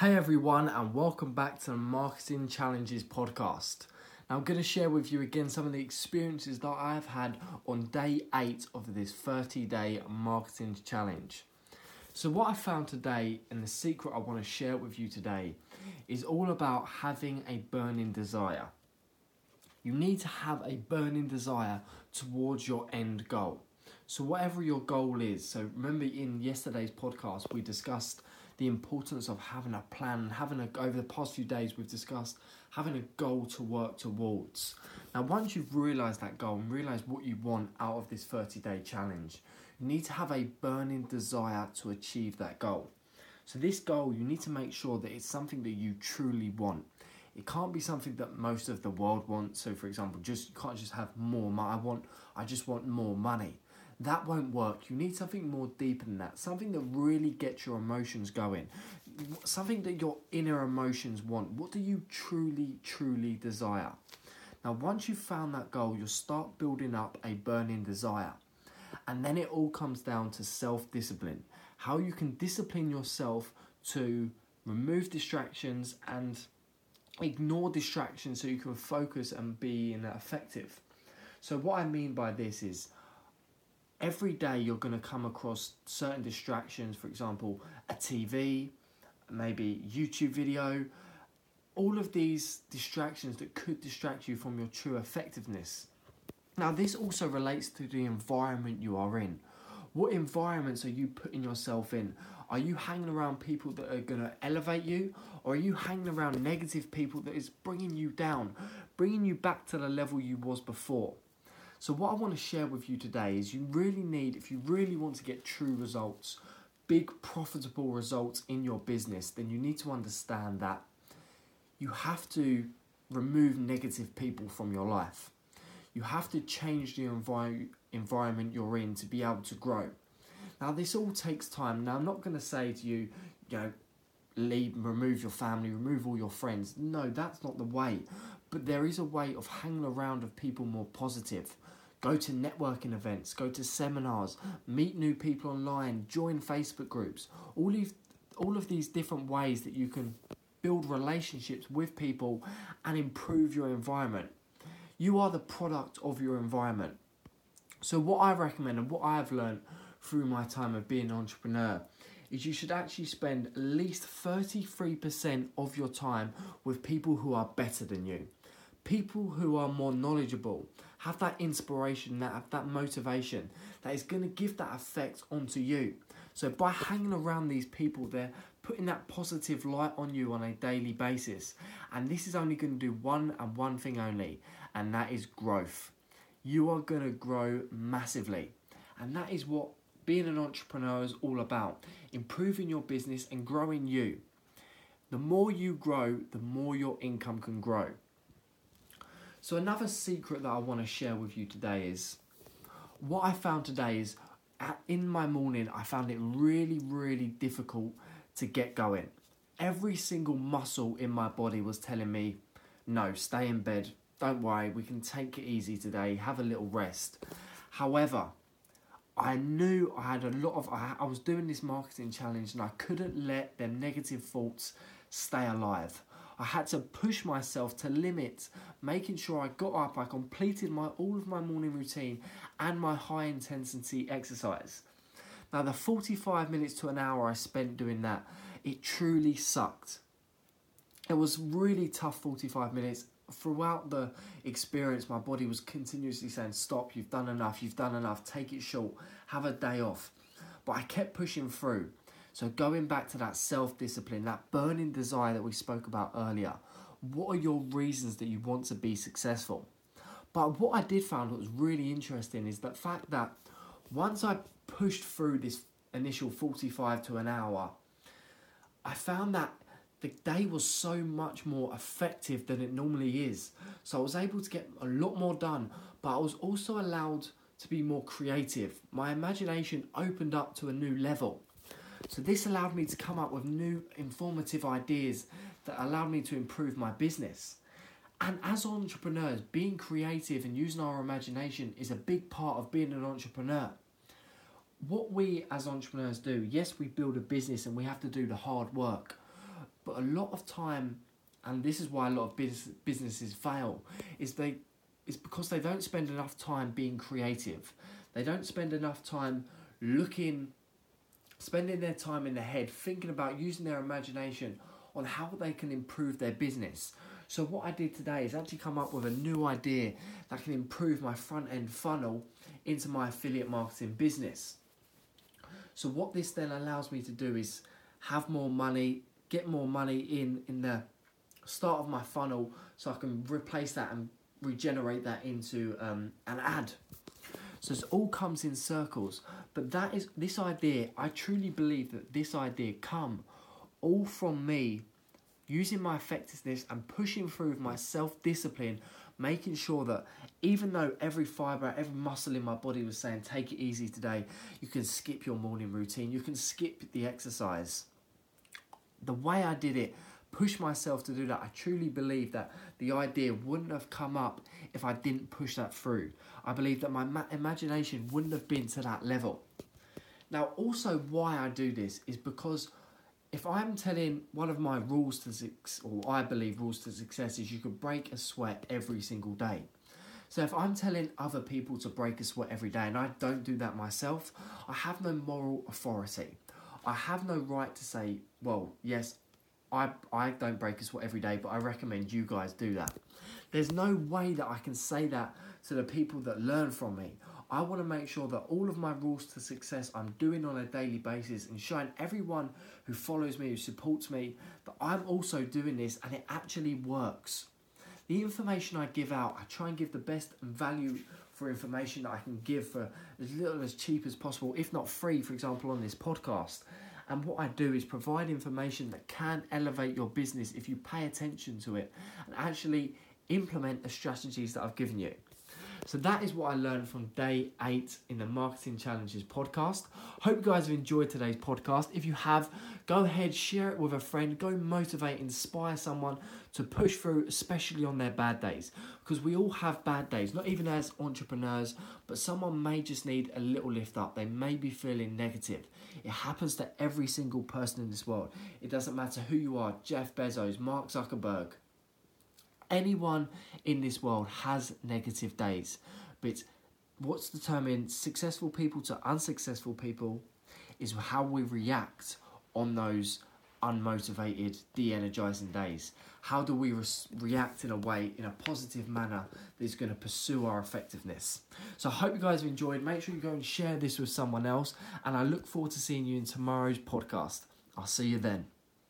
Hey everyone, and welcome back to the Marketing Challenges podcast. Now, I'm going to share with you again some of the experiences that I've had on day eight of this 30 day marketing challenge. So, what I found today, and the secret I want to share with you today, is all about having a burning desire. You need to have a burning desire towards your end goal. So, whatever your goal is, so remember in yesterday's podcast, we discussed the importance of having a plan, having a over the past few days we've discussed having a goal to work towards. Now, once you've realised that goal and realised what you want out of this 30 day challenge, you need to have a burning desire to achieve that goal. So, this goal, you need to make sure that it's something that you truly want. It can't be something that most of the world wants. So, for example, just you can't just have more money. I want, I just want more money that won't work. You need something more deep than that, something that really gets your emotions going, something that your inner emotions want. What do you truly, truly desire? Now, once you've found that goal, you'll start building up a burning desire. And then it all comes down to self discipline how you can discipline yourself to remove distractions and ignore distractions so you can focus and be effective. So, what I mean by this is every day you're going to come across certain distractions, for example, a TV, maybe YouTube video, all of these distractions that could distract you from your true effectiveness. Now, this also relates to the environment you are in. What environments are you putting yourself in? Are you hanging around people that are going to elevate you? Or are you hanging around negative people that is bringing you down, bringing you back to the level you was before? So, what I want to share with you today is you really need, if you really want to get true results, big profitable results in your business, then you need to understand that you have to remove negative people from your life. You have to change the envi- environment you're in to be able to grow. Now, this all takes time. Now, I'm not going to say to you, you know, leave, remove your family, remove all your friends. No, that's not the way. But there is a way of hanging around with people more positive. Go to networking events, go to seminars, meet new people online, join Facebook groups. All of, all of these different ways that you can build relationships with people and improve your environment. You are the product of your environment. So, what I recommend and what I have learned through my time of being an entrepreneur is you should actually spend at least 33% of your time with people who are better than you people who are more knowledgeable have that inspiration, that have that motivation that is going to give that effect onto you. So by hanging around these people, they're putting that positive light on you on a daily basis. And this is only going to do one and one thing only, and that is growth. You are going to grow massively. And that is what being an entrepreneur is all about improving your business and growing you. The more you grow, the more your income can grow. So, another secret that I want to share with you today is what I found today is in my morning, I found it really, really difficult to get going. Every single muscle in my body was telling me, no, stay in bed. Don't worry, we can take it easy today. Have a little rest. However, I knew I had a lot of. I, I was doing this marketing challenge and I couldn't let them negative thoughts stay alive. I had to push myself to limit, making sure I got up, I completed my all of my morning routine and my high intensity exercise. Now the 45 minutes to an hour I spent doing that, it truly sucked. It was really tough 45 minutes. Throughout the experience, my body was continuously saying, Stop, you've done enough, you've done enough, take it short, have a day off. But I kept pushing through. So, going back to that self discipline, that burning desire that we spoke about earlier, what are your reasons that you want to be successful? But what I did find was really interesting is the fact that once I pushed through this initial 45 to an hour, I found that the day was so much more effective than it normally is. So I was able to get a lot more done, but I was also allowed to be more creative. My imagination opened up to a new level. So this allowed me to come up with new informative ideas that allowed me to improve my business. And as entrepreneurs, being creative and using our imagination is a big part of being an entrepreneur. What we as entrepreneurs do, yes, we build a business and we have to do the hard work, But a lot of time, and this is why a lot of business, businesses fail, is they is because they don't spend enough time being creative. They don't spend enough time looking, spending their time in the head, thinking about using their imagination on how they can improve their business. So what I did today is actually come up with a new idea that can improve my front end funnel into my affiliate marketing business. So what this then allows me to do is have more money, get more money in in the start of my funnel so I can replace that and regenerate that into um, an ad. So it all comes in circles. But that is this idea, I truly believe that this idea come all from me using my effectiveness and pushing through with my self-discipline, making sure that even though every fiber, every muscle in my body was saying, take it easy today, you can skip your morning routine, you can skip the exercise. The way I did it, push myself to do that, I truly believe that the idea wouldn't have come up if I didn't push that through. I believe that my ma- imagination wouldn't have been to that level. Now, also, why I do this is because if I'm telling one of my rules to success, or I believe rules to success, is you can break a sweat every single day. So if I'm telling other people to break a sweat every day and I don't do that myself, I have no moral authority. I have no right to say, well, yes, I, I don't break a sweat every day, but I recommend you guys do that. There's no way that I can say that to the people that learn from me. I want to make sure that all of my rules to success I'm doing on a daily basis and showing everyone who follows me, who supports me, that I'm also doing this and it actually works. The information I give out, I try and give the best value for information that I can give for as little as cheap as possible, if not free, for example, on this podcast. And what I do is provide information that can elevate your business if you pay attention to it and actually implement the strategies that I've given you. So that is what I learned from day eight in the Marketing Challenges podcast. Hope you guys have enjoyed today's podcast. If you have, go ahead, share it with a friend, go motivate, inspire someone to push through, especially on their bad days. Because we all have bad days, not even as entrepreneurs, but someone may just need a little lift up. They may be feeling negative. It happens to every single person in this world. It doesn't matter who you are Jeff Bezos, Mark Zuckerberg, anyone in this world has negative days, but what's determined successful people to unsuccessful people is how we react on those unmotivated, de energizing days. How do we re- react in a way, in a positive manner, that is going to pursue our effectiveness? So, I hope you guys have enjoyed. Make sure you go and share this with someone else, and I look forward to seeing you in tomorrow's podcast. I'll see you then.